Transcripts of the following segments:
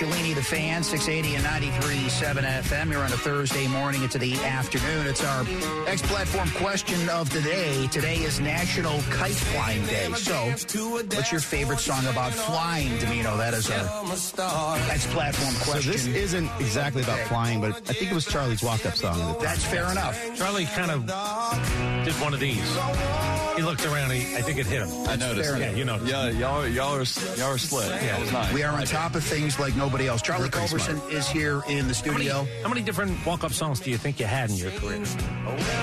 Cellini, the fan, 680 and 93.7 FM. Here on a Thursday morning into the afternoon. It's our X platform question of the day. Today is National Kite Flying Day. So, what's your favorite song about flying, Dimino? That is our X platform question. So this isn't exactly about flying, but I think it was Charlie's walk-up song. That's fair enough. Charlie kind of did one of these. He looked around. He, I think it hit him. I noticed. fair Yeah, you know. Yeah, y'all, y'all are y'all are slick. Yeah, it was nice. We are on top of things like nobody else. Charlie We're pretty Culberson is here in the How many, studio. how many different walk-up songs do you think you had in your career?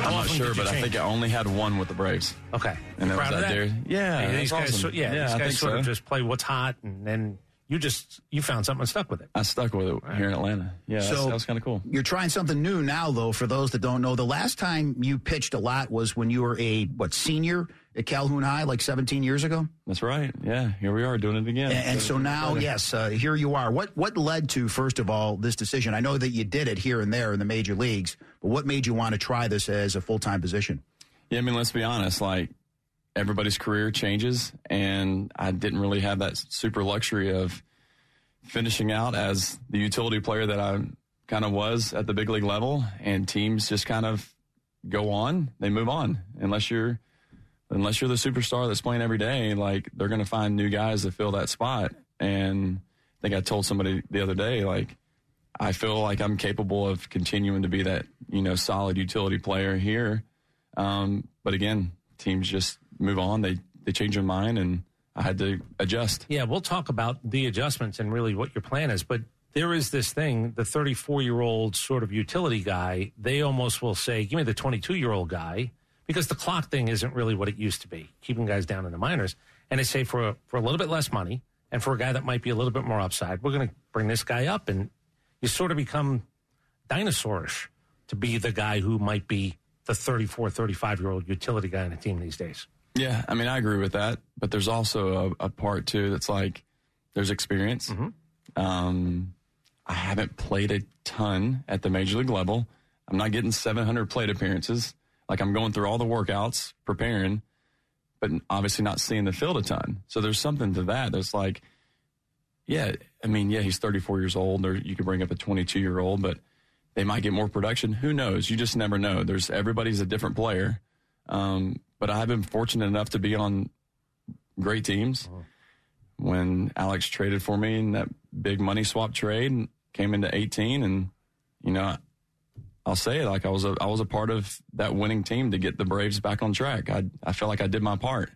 I'm not sure, but I think I only had one with the Braves. Okay. And that Proud was of that that? dude. Yeah, Hey, these guys, awesome. so- yeah, Yeah, these guys think sort of just play what's hot, and then you just you found something and stuck with it. I stuck with it here in Atlanta. Yeah, So- that was kind of cool. You're trying something new now, though. For those that don't know, the last time you pitched a lot was when you were a what senior at Calhoun High, like 17 years ago. That's right. Yeah, here we are doing it again. And, and so now, yes, uh, here you are. What what led to first of all this decision? I know that you did it here and there in the major leagues, but what made you want to try this as a full time position? Yeah, I mean, let's be honest. Like everybody's career changes, and I didn't really have that super luxury of finishing out as the utility player that I kind of was at the big league level. And teams just kind of go on; they move on unless you're unless you're the superstar that's playing every day. Like they're going to find new guys to fill that spot. And I think I told somebody the other day, like. I feel like I'm capable of continuing to be that, you know, solid utility player here. Um, but again, teams just move on. They they change their mind, and I had to adjust. Yeah, we'll talk about the adjustments and really what your plan is. But there is this thing, the 34 year old sort of utility guy, they almost will say, give me the 22 year old guy, because the clock thing isn't really what it used to be, keeping guys down in the minors. And they say for a, for a little bit less money and for a guy that might be a little bit more upside, we're going to bring this guy up. And you sort of become dinosaurish to be the guy who might be the 34, 35 year old utility guy on a team these days. Yeah, I mean, I agree with that. But there's also a, a part too that's like there's experience. Um, I haven't played a ton at the major league level. I'm not getting 700 plate appearances. Like I'm going through all the workouts, preparing, but obviously not seeing the field a ton. So there's something to that. There's like, yeah, I mean, yeah, he's 34 years old, or you could bring up a 22 year old, but they might get more production. Who knows? You just never know. There's everybody's a different player. Um, but I've been fortunate enough to be on great teams. Uh-huh. When Alex traded for me in that big money swap trade, and came into 18, and you know, I'll say it like I was a I was a part of that winning team to get the Braves back on track. I I felt like I did my part,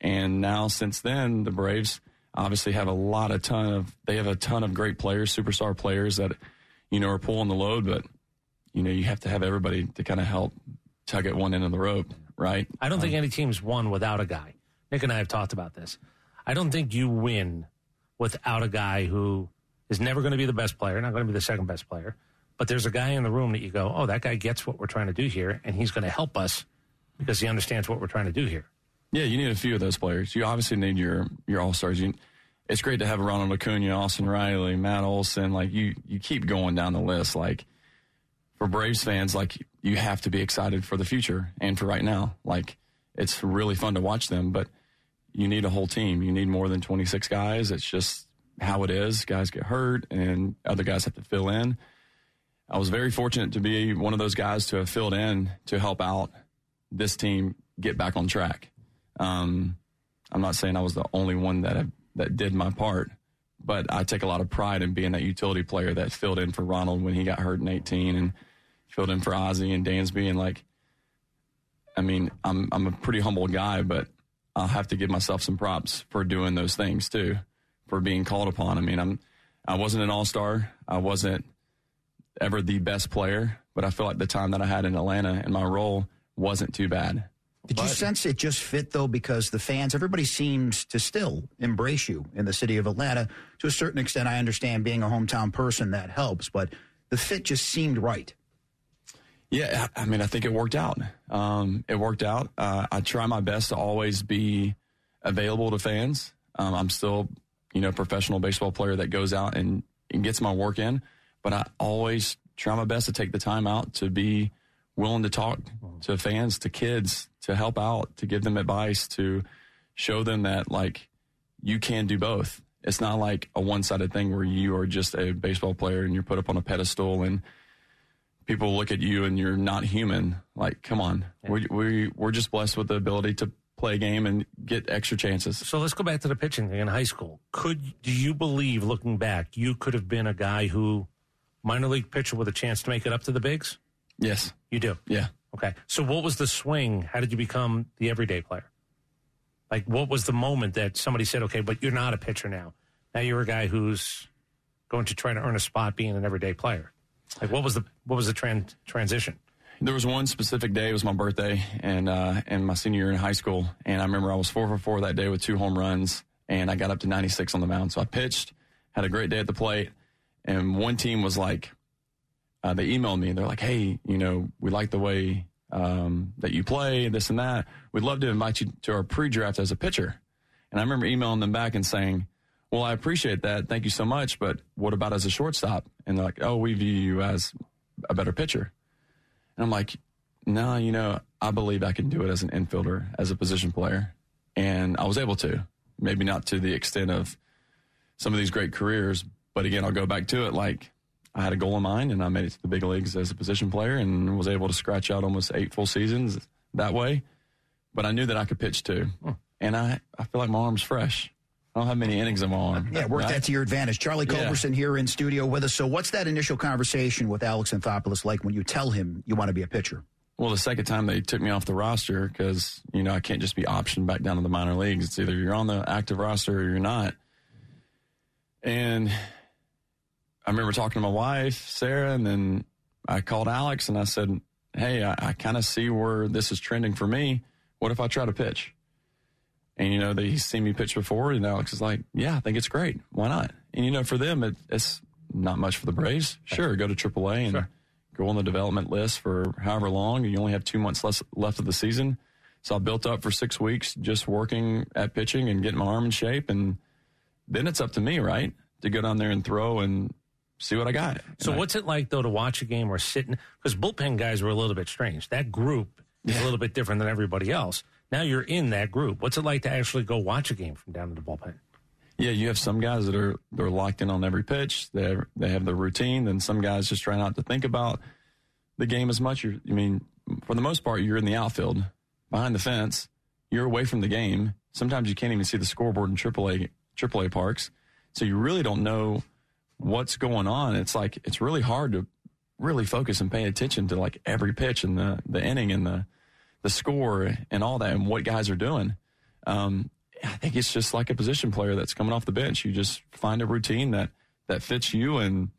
and now since then the Braves obviously have a lot of ton of they have a ton of great players, superstar players that you know are pulling the load, but you know you have to have everybody to kind of help tug at one end of the rope, right? I don't think um, any team's won without a guy. Nick and I have talked about this. I don't think you win without a guy who is never going to be the best player, not going to be the second best player, but there's a guy in the room that you go, oh, that guy gets what we're trying to do here, and he's going to help us because he understands what we're trying to do here. Yeah, you need a few of those players. You obviously need your your all stars. It's great to have Ronald Acuna, Austin Riley, Matt Olson. Like you, you keep going down the list. Like for Braves fans, like you have to be excited for the future and for right now. Like it's really fun to watch them, but you need a whole team. You need more than twenty six guys. It's just how it is. Guys get hurt, and other guys have to fill in. I was very fortunate to be one of those guys to have filled in to help out this team get back on track. Um, I'm not saying I was the only one that that did my part, but I take a lot of pride in being that utility player that filled in for Ronald when he got hurt in 18 and filled in for Ozzie and Dansby and like. I mean, I'm I'm a pretty humble guy, but I'll have to give myself some props for doing those things too, for being called upon. I mean, I'm I wasn't an all star. I wasn't ever the best player, but I feel like the time that I had in Atlanta and my role wasn't too bad. Did you sense it just fit though? Because the fans, everybody seems to still embrace you in the city of Atlanta. To a certain extent, I understand being a hometown person that helps, but the fit just seemed right. Yeah, I mean, I think it worked out. Um, it worked out. Uh, I try my best to always be available to fans. Um, I'm still, you know, a professional baseball player that goes out and, and gets my work in, but I always try my best to take the time out to be willing to talk to fans, to kids, to help out, to give them advice, to show them that like you can do both. It's not like a one sided thing where you are just a baseball player and you're put up on a pedestal and people look at you and you're not human. Like, come on. Yeah. We, we, we're just blessed with the ability to play a game and get extra chances. So let's go back to the pitching thing in high school. Could do you believe, looking back, you could have been a guy who minor league pitcher with a chance to make it up to the bigs? Yes, you do. Yeah. Okay. So what was the swing? How did you become the everyday player? Like, what was the moment that somebody said, "Okay, but you're not a pitcher now. Now you're a guy who's going to try to earn a spot being an everyday player." Like, what was the what was the transition? There was one specific day. It was my birthday, and uh, and my senior year in high school. And I remember I was four for four that day with two home runs, and I got up to 96 on the mound. So I pitched, had a great day at the plate, and one team was like, uh, they emailed me. They're like, "Hey, you know, we like the way um, that you play, this and that. We'd love to invite you to our pre-draft as a pitcher." And I remember emailing them back and saying, "Well, I appreciate that. Thank you so much, but what about as a shortstop?" And they're like, "Oh, we view you as a better pitcher." And I'm like, "No, you know, I believe I can do it as an infielder, as a position player." And I was able to, maybe not to the extent of some of these great careers, but again, I'll go back to it like I had a goal in mind and I made it to the big leagues as a position player and was able to scratch out almost eight full seasons that way. But I knew that I could pitch too. Hmm. And I, I feel like my arm's fresh. I don't have many innings I'm on. Yeah, work right? that to your advantage. Charlie Culberson yeah. here in studio with us. So, what's that initial conversation with Alex Anthopoulos like when you tell him you want to be a pitcher? Well, the second time they took me off the roster because you know I can't just be optioned back down to the minor leagues. It's either you're on the active roster or you're not. And I remember talking to my wife, Sarah, and then I called Alex and I said, Hey, I, I kind of see where this is trending for me. What if I try to pitch? And, you know, they, seen me pitch before, and Alex is like, Yeah, I think it's great. Why not? And, you know, for them, it, it's not much for the Braves. Sure, go to AAA and sure. go on the development list for however long. You only have two months less, left of the season. So I built up for six weeks just working at pitching and getting my arm in shape. And then it's up to me, right? To go down there and throw and see what I got. So, and what's I, it like though to watch a game or sitting? Because bullpen guys were a little bit strange. That group is yeah. a little bit different than everybody else. Now you're in that group. What's it like to actually go watch a game from down in the bullpen? Yeah, you have some guys that are they're locked in on every pitch. They have, they have their routine. Then some guys just try not to think about the game as much. You're, I mean, for the most part, you're in the outfield behind the fence. You're away from the game. Sometimes you can't even see the scoreboard in AAA AAA parks, so you really don't know what's going on. It's like it's really hard to really focus and pay attention to like every pitch and the the inning and the the score and all that and what guys are doing. Um, I think it's just like a position player that's coming off the bench. You just find a routine that that fits you and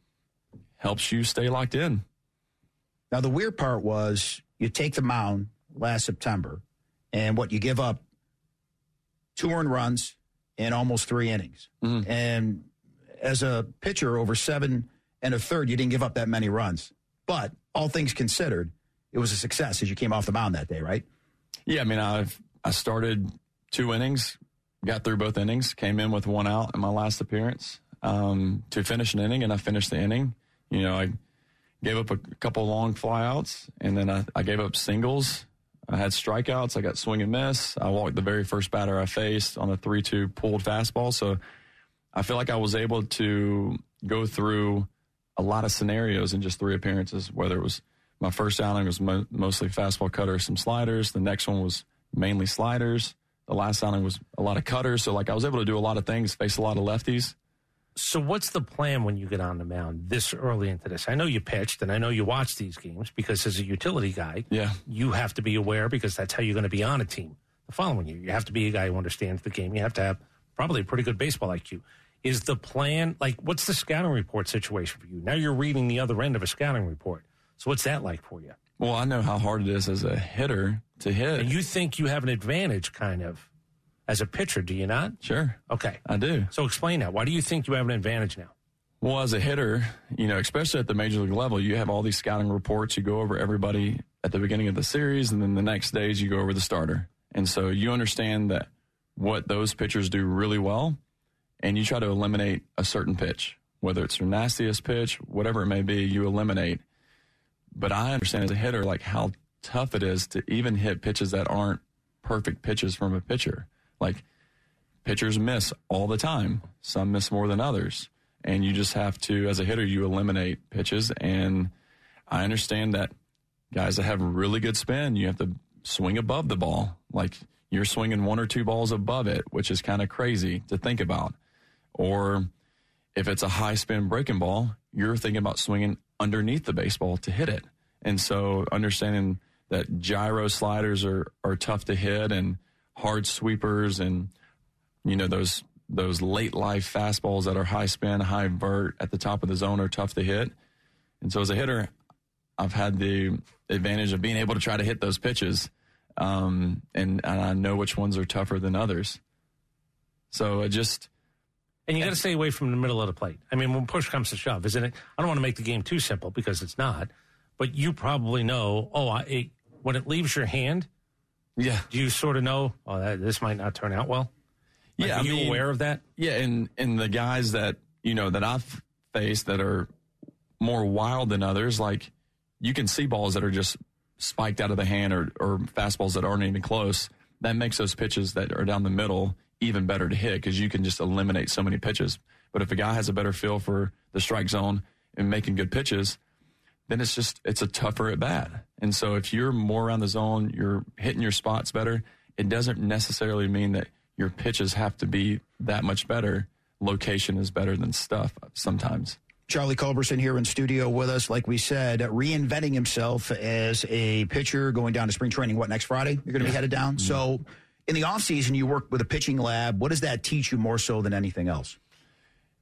helps you stay locked in. Now the weird part was you take the mound last September, and what you give up two earned runs in almost three innings, mm-hmm. and as a pitcher over seven and a third, you didn't give up that many runs. But all things considered, it was a success as you came off the mound that day, right? Yeah, I mean, I've I started two innings, got through both innings, came in with one out in my last appearance um, to finish an inning, and I finished the inning. You know, I gave up a couple long flyouts, and then I, I gave up singles. I had strikeouts. I got swing and miss. I walked the very first batter I faced on a three-two pulled fastball. So I feel like I was able to go through a lot of scenarios in just three appearances, whether it was my first outing was mo- mostly fastball cutter, some sliders. The next one was mainly sliders. The last outing was a lot of cutters. So, like, I was able to do a lot of things, face a lot of lefties. So, what's the plan when you get on the mound this early into this? I know you pitched and I know you watch these games because, as a utility guy, yeah. you have to be aware because that's how you're going to be on a team the following year. You have to be a guy who understands the game. You have to have probably a pretty good baseball IQ. Is the plan like what's the scouting report situation for you? Now you're reading the other end of a scouting report. So what's that like for you? Well, I know how hard it is as a hitter to hit. And you think you have an advantage kind of as a pitcher, do you not? Sure. Okay. I do. So explain that. Why do you think you have an advantage now? Well, as a hitter, you know, especially at the major league level, you have all these scouting reports. You go over everybody at the beginning of the series, and then the next days you go over the starter. And so you understand that what those pitchers do really well, and you try to eliminate a certain pitch, whether it's your nastiest pitch, whatever it may be, you eliminate. But I understand as a hitter, like how tough it is to even hit pitches that aren't perfect pitches from a pitcher. Like pitchers miss all the time. Some miss more than others. And you just have to, as a hitter, you eliminate pitches. And I understand that guys that have really good spin, you have to swing above the ball. Like you're swinging one or two balls above it, which is kind of crazy to think about. Or if it's a high spin breaking ball, you're thinking about swinging underneath the baseball to hit it. And so understanding that gyro sliders are, are tough to hit and hard sweepers and, you know, those, those late life fastballs that are high spin, high vert at the top of the zone are tough to hit. And so as a hitter, I've had the advantage of being able to try to hit those pitches. Um, and, and I know which ones are tougher than others. So I just, and you got to stay away from the middle of the plate. I mean, when push comes to shove, isn't it? I don't want to make the game too simple because it's not. But you probably know. Oh, I, it, when it leaves your hand, yeah, do you sort of know? Oh, that, this might not turn out well. Like, yeah, are I you mean, aware of that? Yeah, and and the guys that you know that I've faced that are more wild than others, like you can see balls that are just spiked out of the hand or or fastballs that aren't even close. That makes those pitches that are down the middle even better to hit because you can just eliminate so many pitches. But if a guy has a better feel for the strike zone and making good pitches, then it's just it's a tougher at bat. And so if you're more around the zone, you're hitting your spots better. It doesn't necessarily mean that your pitches have to be that much better. Location is better than stuff sometimes. Charlie Culberson here in studio with us, like we said, reinventing himself as a pitcher, going down to spring training. What next Friday? You're going to be headed down. Mm-hmm. So, in the offseason, you work with a pitching lab. What does that teach you more so than anything else?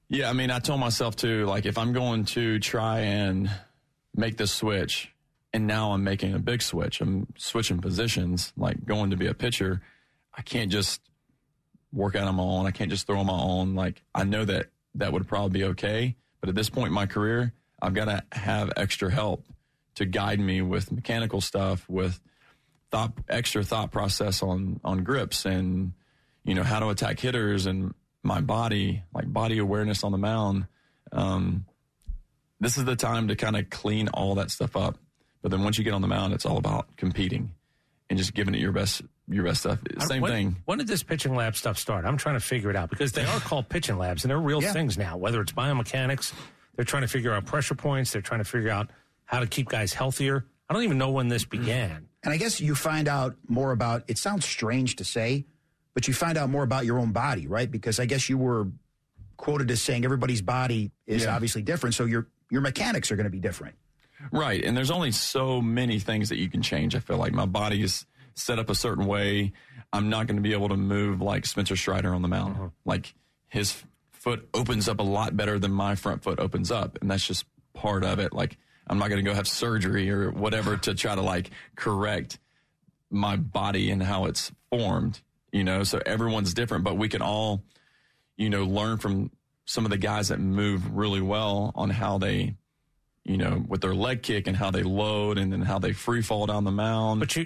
Yeah, I mean, I told myself too, like if I'm going to try and make this switch, and now I'm making a big switch. I'm switching positions, like going to be a pitcher. I can't just work out on my own. I can't just throw on my own. Like I know that that would probably be okay, but at this point in my career, I've got to have extra help to guide me with mechanical stuff, with thought, extra thought process on on grips, and you know how to attack hitters and my body, like body awareness on the mound. Um, this is the time to kind of clean all that stuff up. But then once you get on the mound, it's all about competing and just giving it your best your best stuff. Same when, thing. When did this pitching lab stuff start? I'm trying to figure it out because they are called pitching labs and they're real yeah. things now. Whether it's biomechanics, they're trying to figure out pressure points. They're trying to figure out how to keep guys healthier. I don't even know when this began. And I guess you find out more about. It sounds strange to say, but you find out more about your own body, right? Because I guess you were quoted as saying everybody's body is yeah. obviously different, so your your mechanics are going to be different. Right, and there's only so many things that you can change. I feel like my body is set up a certain way. I'm not going to be able to move like Spencer Strider on the mound. Uh-huh. Like his foot opens up a lot better than my front foot opens up, and that's just part of it. Like I'm not going to go have surgery or whatever to try to like correct my body and how it's formed. You know, so everyone's different, but we can all, you know, learn from some of the guys that move really well on how they you know, with their leg kick and how they load and then how they free fall down the mound. But you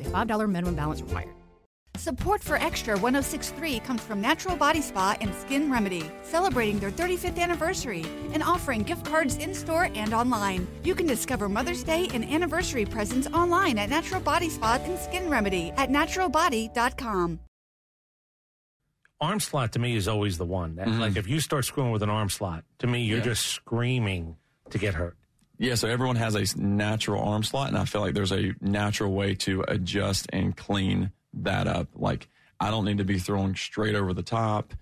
a $5 minimum balance required. Support for Extra 1063 comes from Natural Body Spa and Skin Remedy, celebrating their 35th anniversary and offering gift cards in store and online. You can discover Mother's Day and anniversary presents online at Natural Body Spa and Skin Remedy at naturalbody.com. Arm slot to me is always the one. That, mm-hmm. Like if you start screwing with an arm slot, to me, you're yeah. just screaming to get hurt. Yeah, so everyone has a natural arm slot, and I feel like there's a natural way to adjust and clean that up. Like I don't need to be throwing straight over the top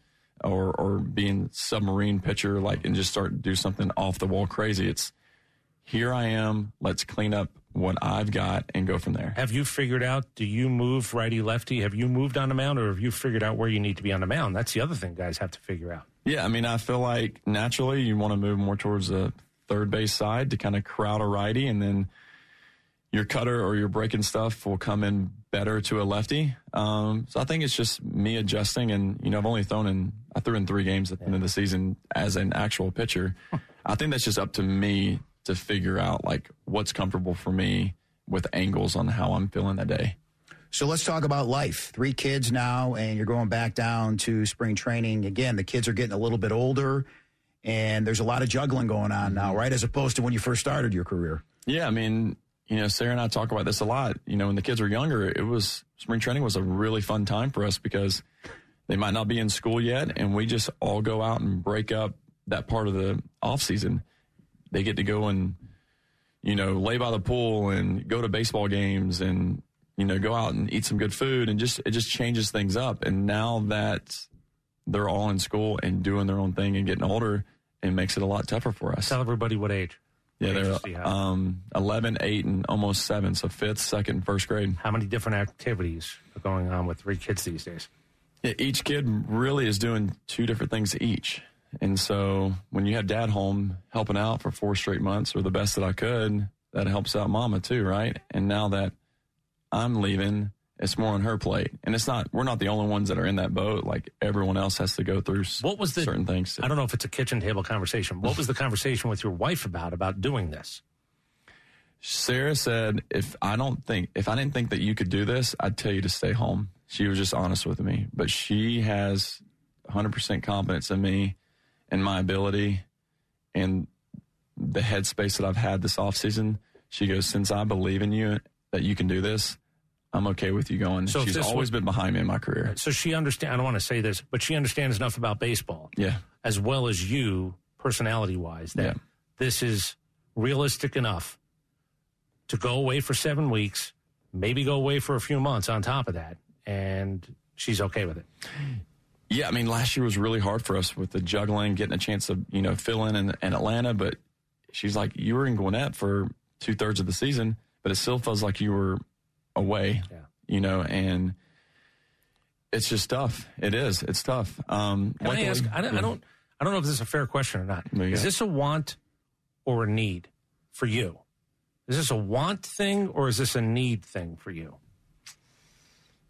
or or being submarine pitcher like and just start to do something off the wall crazy. It's here I am. Let's clean up what I've got and go from there. Have you figured out? Do you move righty lefty? Have you moved on the mound, or have you figured out where you need to be on the mound? That's the other thing guys have to figure out. Yeah, I mean, I feel like naturally you want to move more towards the third base side to kind of crowd a righty, and then your cutter or your breaking stuff will come in better to a lefty. Um, so I think it's just me adjusting, and you know, I've only thrown in I threw in three games at the end of the season as an actual pitcher. I think that's just up to me to figure out like what's comfortable for me with angles on how I'm feeling that day. So let's talk about life. Three kids now, and you're going back down to spring training. Again, the kids are getting a little bit older, and there's a lot of juggling going on now, right? As opposed to when you first started your career. Yeah, I mean, you know, Sarah and I talk about this a lot. You know, when the kids were younger, it was spring training was a really fun time for us because they might not be in school yet, and we just all go out and break up that part of the off season. They get to go and you know lay by the pool and go to baseball games and you know go out and eat some good food and just it just changes things up. And now that they're all in school and doing their own thing and getting older, it makes it a lot tougher for us. Tell everybody what age. Yeah, they're um, 11, 8, and almost 7. So fifth, second, first grade. How many different activities are going on with three kids these days? Yeah, each kid really is doing two different things each. And so when you have dad home helping out for four straight months or the best that I could, that helps out mama too, right? And now that I'm leaving, it's more on her plate. And it's not, we're not the only ones that are in that boat. Like everyone else has to go through What was the certain things. I don't know if it's a kitchen table conversation. What was the conversation with your wife about about doing this? Sarah said, if I don't think, if I didn't think that you could do this, I'd tell you to stay home. She was just honest with me, but she has 100% confidence in me and my ability and the headspace that I've had this off season. She goes, since I believe in you that you can do this, I'm okay with you going. So She's always was- been behind me in my career. So she understand. I don't want to say this, but she understands enough about baseball Yeah. as well as you, personality wise, that Yeah. this is realistic enough to go away for seven weeks, maybe go away for a few months on top of that, and she's okay with it. Yeah, I mean, last year was really hard for us with the juggling, getting a chance to, you know, fill in in, in Atlanta. But she's like, you were in Gwinnett for two thirds of the season, but it still feels like you were away, Yeah. you know, and it's just tough. It is. It's tough. Um, Can I luckily- ask? I don't, I don't. I don't know if this is a fair question or not. Yeah. Is this a want or a need for you? Is this a want thing or is this a need thing for you?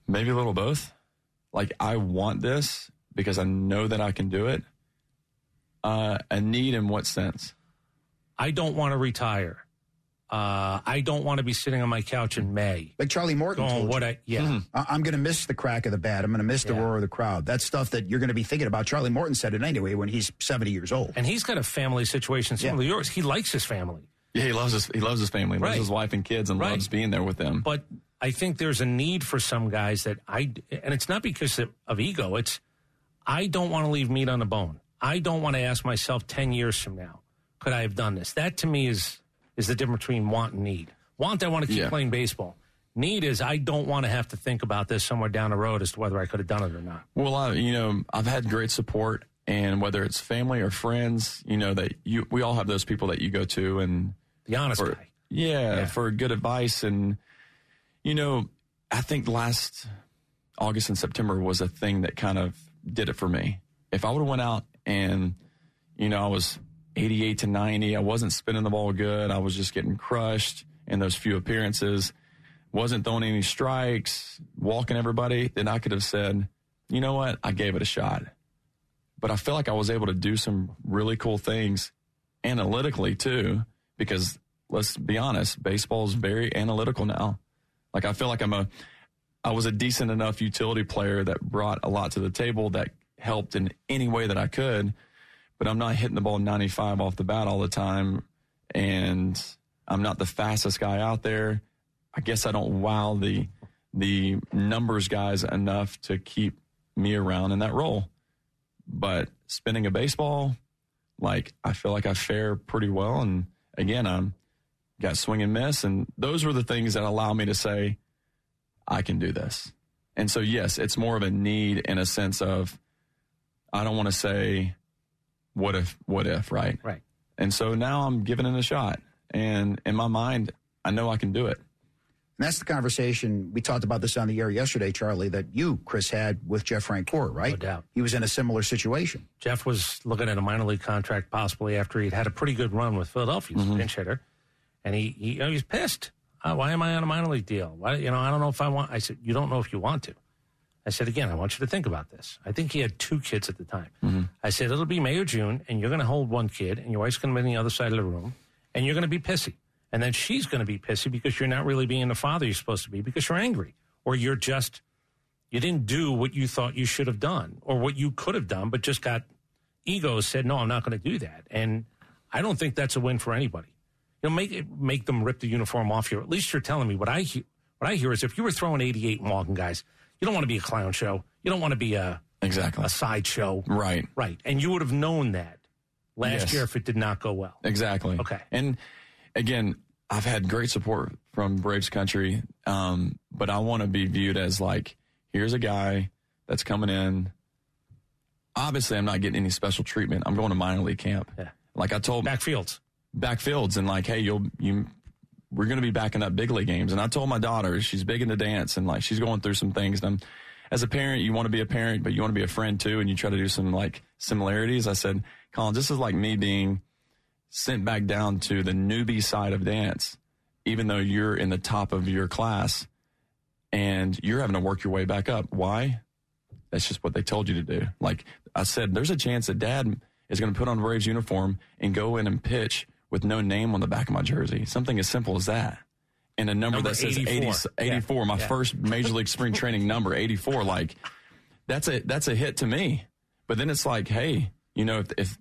Maybe a little both. Like I want this because I know that I can do it. Uh, a need in what sense? I don't want to retire. Uh, I don't want to be sitting on my couch in May. Like Charlie Morton Going, told what you. I, yeah. I- I'm going to miss the crack of the bat. I'm going to miss the Yeah. roar of the crowd. That's stuff that you're going to be thinking about. Charlie Morton said it anyway when he's 70 years old. And he's got a family situation similar Yeah. to yours. He likes his family. Yeah, he loves his he loves his family, loves his wife and kids, and Right. loves being there with them. But I think there's a need for some guys that I, and it's not because of, of ego. It's, I don't want to leave meat on the bone. I don't want to ask myself 10 years from now, could I have done this? That to me is, is the difference between want and need. Want, I want to keep Yeah. playing baseball. Need is, I don't want to have to think about this somewhere down the road as to whether I could have done it or not. Well, I, you know, I've had great support, and whether it's family or friends, you know that you we all have those people that you go to and The honest for guy. yeah, Yeah. for good advice and you know, I think last August and September was a thing that kind of did it for me. If I would have went out and you know I was 88 to 90, I wasn't spinning the ball good, I was just getting crushed in those few appearances, wasn't throwing any strikes, walking everybody, then I could have said, you know what, I gave it a shot. But I feel like I was able to do some really cool things analytically too, because let's be honest, baseball is very analytical now. Like I feel like I'm a, I was a decent enough utility player that brought a lot to the table that helped in any way that I could, but I'm not hitting the ball 95 off the bat all the time, and I'm not the fastest guy out there. I guess I don't wow the the numbers guys enough to keep me around in that role. But spinning a baseball, like I feel like I fare pretty well. And again, I'm got swing and miss, and those were the things that allow me to say I can do this. And so, yes, it's more of a need in a sense of I don't want to say what if, what if, right? Right. And so now I'm giving it a shot. And in my mind, I I know I can do it. And that's the conversation we talked about this on the air yesterday, Charlie, that you, Chris, had with Jeff Francoeur, right? No doubt. He was in a similar situation. Jeff was looking at a minor league contract possibly after he'd had a pretty good run with Philadelphia. He's a pinch hitter, and he, he you know, he's pissed. Uh, why am I on a minor league deal? Why, you know, I don't know if I want. I said, you don't know if you want to. I said again, I want you to think about this. I think he had two kids at the time. Mm-hmm. I said it'll be May or June, and you're going to hold one kid, and your wife's going to be on the other side of the room, and you're going to be pissy, and then she's going to be pissy because you're not really being the father you're supposed to be because you're angry, or you're just you didn't do what you thought you should have done, or what you could have done, but just got ego said, no, I'm not going to do that, and I don't think that's a win for anybody. You know, make it, make them rip the uniform off you. At least you're telling me what I hear. What I hear is if you were throwing 88 and walking guys, you don't want to be a clown show. You don't want to be a Exactly. a sideshow. Right. Right. And you would have known that last Yes. year if it did not go well. Exactly. Okay. And again, I've had great support from Braves country, um, but I want to be viewed as like, here's a guy that's coming in. Obviously, I'm not getting any special treatment. I'm going to minor league camp. Yeah. Like I told Backfields. backfields and like, hey, you'll you we're going to be backing up big league games. And I told my daughter she's big into dance and like she's going through some things. And I'm, as a parent, you want to be a parent, but you want to be a friend too, and you try to do some like similarities. I said, Colin, this is like me being sent back down to the newbie side of dance, even though you're in the top of your class and you're having to work your way back up. Why? That's just what they told you to do. Like I said, there's a chance that dad is going to put on Braves uniform and go in and pitch with no name on the back of my jersey. Something as simple as that. And a number, Number that says 84. 80, 84, my Yeah. first major league spring training number, 84. Like that's a, that's a hit to me. But then it's like, hey, you know, if, if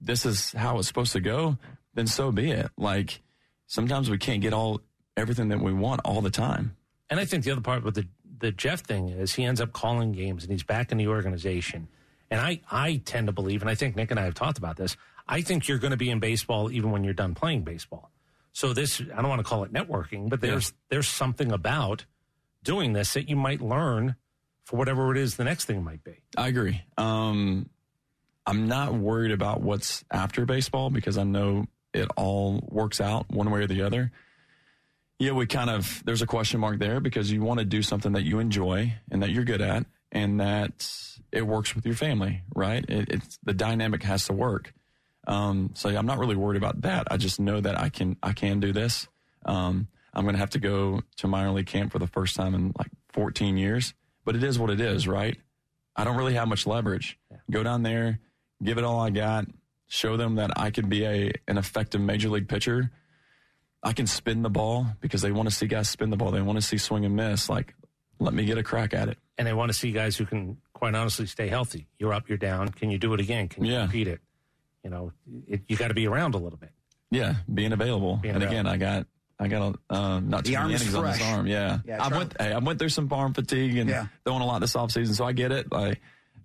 this is how it's supposed to go, then so be it. Like sometimes we can't get all, everything that we want all the time. And I think the other part with the the Jeff thing is he ends up calling games and he's back in the organization. And I, I tend to believe, and I think Nick and I have talked about this, I think you're going to be in baseball even when you're done playing baseball. So this, I don't want to call it networking, but there's there's something about doing this that you might learn for whatever it is the next thing might be. I agree. Um, I'm not worried about what's after baseball because I know it all works out one way or the other. Yeah, we kind of, there's a question mark there because you want to do something that you enjoy and that you're good at and that it works with your family, right? It, it's the dynamic has to work. Um, so I'm not really worried about that. I just know that I can, I can do this. Um, I'm going to have to go to minor league camp for the first time in like 14 years, but it is what it is, right? I don't really have much leverage. Go down there, give it all I got, show them that I can be a an effective major league pitcher. I can spin the ball because they want to see guys spin the ball. They want to see swing and miss. Like, let me get a crack at it. And they want to see guys who can, quite honestly, stay healthy. You're up, you're down. Can you do it again? Can you Yeah. repeat it? You know, it, you got to be around a little bit. Yeah, being available. Being and again, I got I got a, uh, not too arm many is innings on this arm. Yeah, Yeah, I went hey, I went through some arm fatigue and Yeah. throwing a lot this offseason, so I get it. I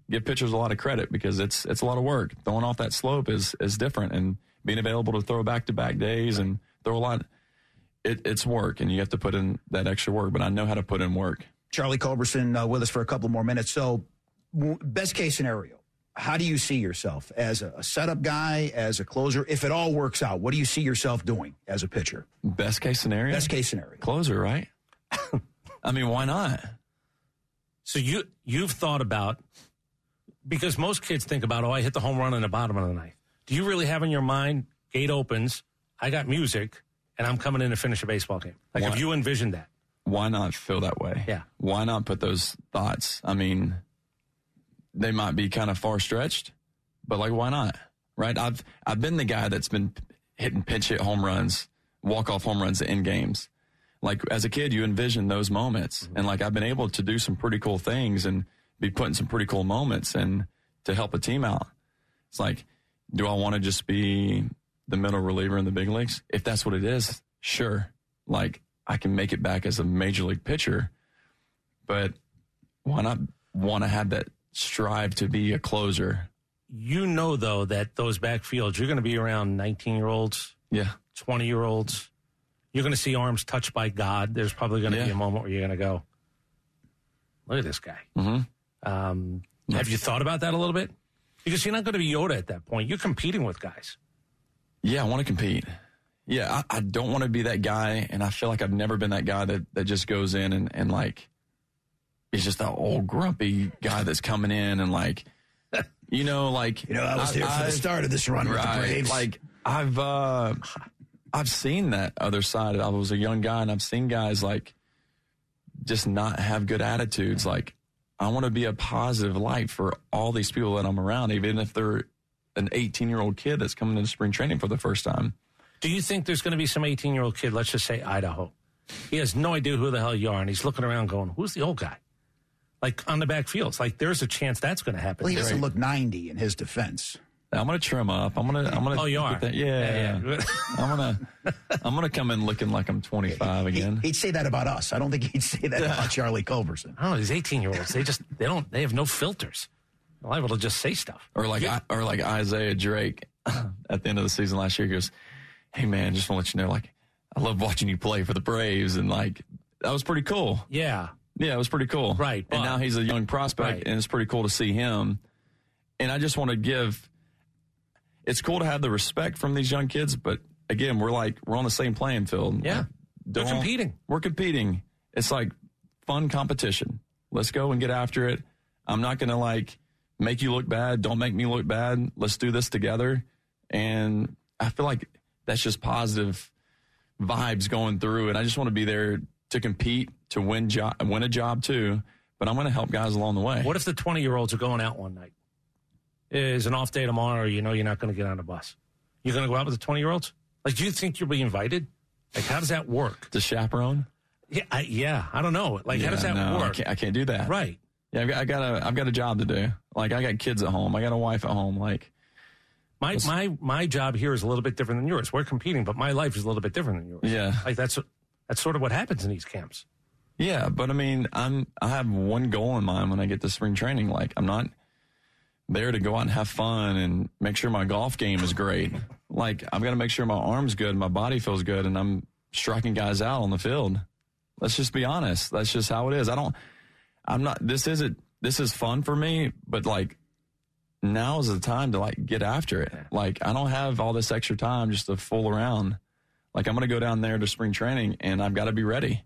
give pitchers a lot of credit because it's it's a lot of work. Throwing off that slope is is different, and being available to throw back to back days and throw a lot. It, it's work, and you have to put in that extra work. But I know how to put in work. Charlie Culberson uh, with us for a couple more minutes. So, w- best case scenario, how do you see yourself as a, a setup guy, as a closer? If it all works out, what do you see yourself doing as a pitcher? Best case scenario, Best case scenario. closer, right? I mean, why not? So you you've thought about because most kids think about oh I hit the home run in the bottom of the ninth. Do you really have in your mind gate opens? I got music and I'm coming in to finish a baseball game. Like Why- have you envisioned that? Why not feel that way? Yeah. Why not put those thoughts? I mean, they might be kind of far stretched, but like, why not? Right? I've I've been the guy that's been hitting pinch hit home runs, walk off home runs in games. Like as a kid, you envision those moments, mm-hmm. and like I've been able to do some pretty cool things and be put in some pretty cool moments and to help a team out. It's like, do I want to just be the middle reliever in the big leagues? If that's what it is, sure. Like I can make it back as a major league pitcher, but why not want to have that strive to be a closer? You know though that those backfields you're going to be around 19 year olds, Yeah. 20 year olds. You're going to see arms touched by God. There's probably going to be a moment where you're going to go, look at this guy. hmm Um, Have you thought about that a little bit? Because you're not going to be Yoda at that point. You're competing with guys. Yeah, I want to compete. Yeah, I, I don't want to be that guy, and I feel like I've never been that guy that, that just goes in and, and like is just that old grumpy guy that's coming in and like you know like You know, I was here for the start of this run with the Braves. like I've uh I've seen that other side. I was a young guy and I've seen guys like just not have good attitudes. Like I want to be a positive light for all these people that I'm around, even if they're an 18 year old kid that's coming into spring training for the first time. Do you think there's going to be some 18 year old kid, let's just say Idaho? He has no idea who the hell you are, and he's looking around going, Who's the old guy? Like on the back fields. Like there's a chance that's going to happen. well, he doesn't look 90 in his defense. I'm gonna trim up. I'm gonna. I'm gonna. Oh, you are? that- yeah, Yeah, yeah. I'm gonna. I'm gonna come in looking like I'm 25 again. He, again. would say that about us. I don't think he'd say that about Charlie Culberson. I don't know, these 18 year olds, they just, they don't, they have no filters. They're liable to just say stuff. Or like I, or like Isaiah Drake at the end of the season last year he goes, "Hey man, just want to let you know, like I love watching you play for the Braves, and like that was pretty cool. Yeah. Yeah, it was pretty cool. Right, and now he's a young prospect, Right. and it's pretty cool to see him. And I just want to give. It's cool to have the respect from these young kids, but again, we're like we're on the same playing field. Yeah. They're don't- competing. We're competing. It's like fun competition. Let's go and get after it. I'm not going to like make you look bad. Don't make me look bad. Let's do this together. And I feel like that's just positive vibes going through. And I just want to be there to compete, to win job, win a job too. But I'm going to help guys along the way. What if the 20 year olds are going out one night? Is an off day tomorrow, you know you're not going to get on a bus. You're going to go out with the 20 year olds? Like, do you think you'll be invited? Like, how does that work? to chaperone? Yeah, I, yeah, I don't know. Like, how does that no, I work? can't, I can't do that. Right. Yeah, I've got, I got a, I've got a job to do. Like I got kids at home. I got a wife at home. Like My my my job here is a little bit different than yours. We're competing, but my life is a little bit different than yours. Yeah. like that's that's sort of what happens in these camps. Yeah, but I mean, I'm I have one goal in mind when I get to spring training. Like I'm not there to go out and have fun and make sure my golf game is great. Like I've got to make sure my arm's good, my body feels good, and I'm striking guys out on the field. Let's just be honest. That's just how it is. I don't. I'm not. This isn't. This is fun for me, but like now is the time to like get after it. Like I don't have all this extra time just to fool around. Like I'm going to go down there to spring training, and I've got to be ready.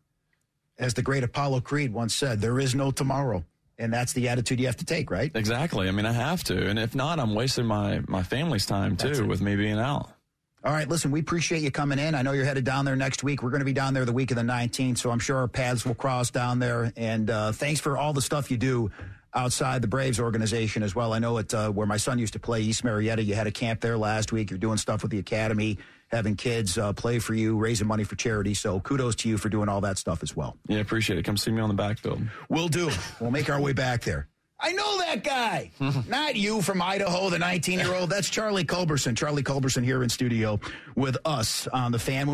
As the great Apollo Creed once said, there is no tomorrow. And that's the attitude you have to take, right? Exactly. I mean, I have to, and if not, I'm wasting my my family's time too with me being out. All right, listen, we appreciate you coming in. I know you're headed down there next week. We're going to be down there the week of the 19th, so I'm sure our paths will cross down there. And uh, thanks for all the stuff you do outside the Braves organization as well. I know it uh, where my son used to play, East Marietta. You had a camp there last week. You're doing stuff with the academy, having kids uh, play for you, raising money for charity. So kudos to you for doing all that stuff as well. Yeah, appreciate it. Come see me on the backfield. We'll do. We'll make our way back there. I know that guy. Not you from Idaho, the 19 year old. That's Charlie Culberson. Charlie Culberson here in studio with us on the fan.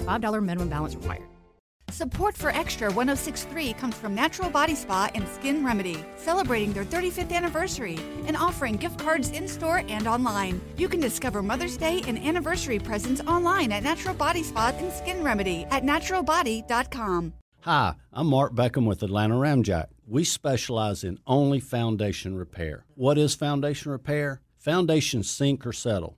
$5 minimum balance required. Support for Extra 1063 comes from Natural Body Spa and Skin Remedy, celebrating their 35th anniversary and offering gift cards in store and online. You can discover Mother's Day and anniversary presents online at Natural Body Spa and Skin Remedy at naturalbody.com. Hi, I'm Mark Beckham with Atlanta Ramjack. We specialize in only foundation repair. What is foundation repair? Foundations sink or settle.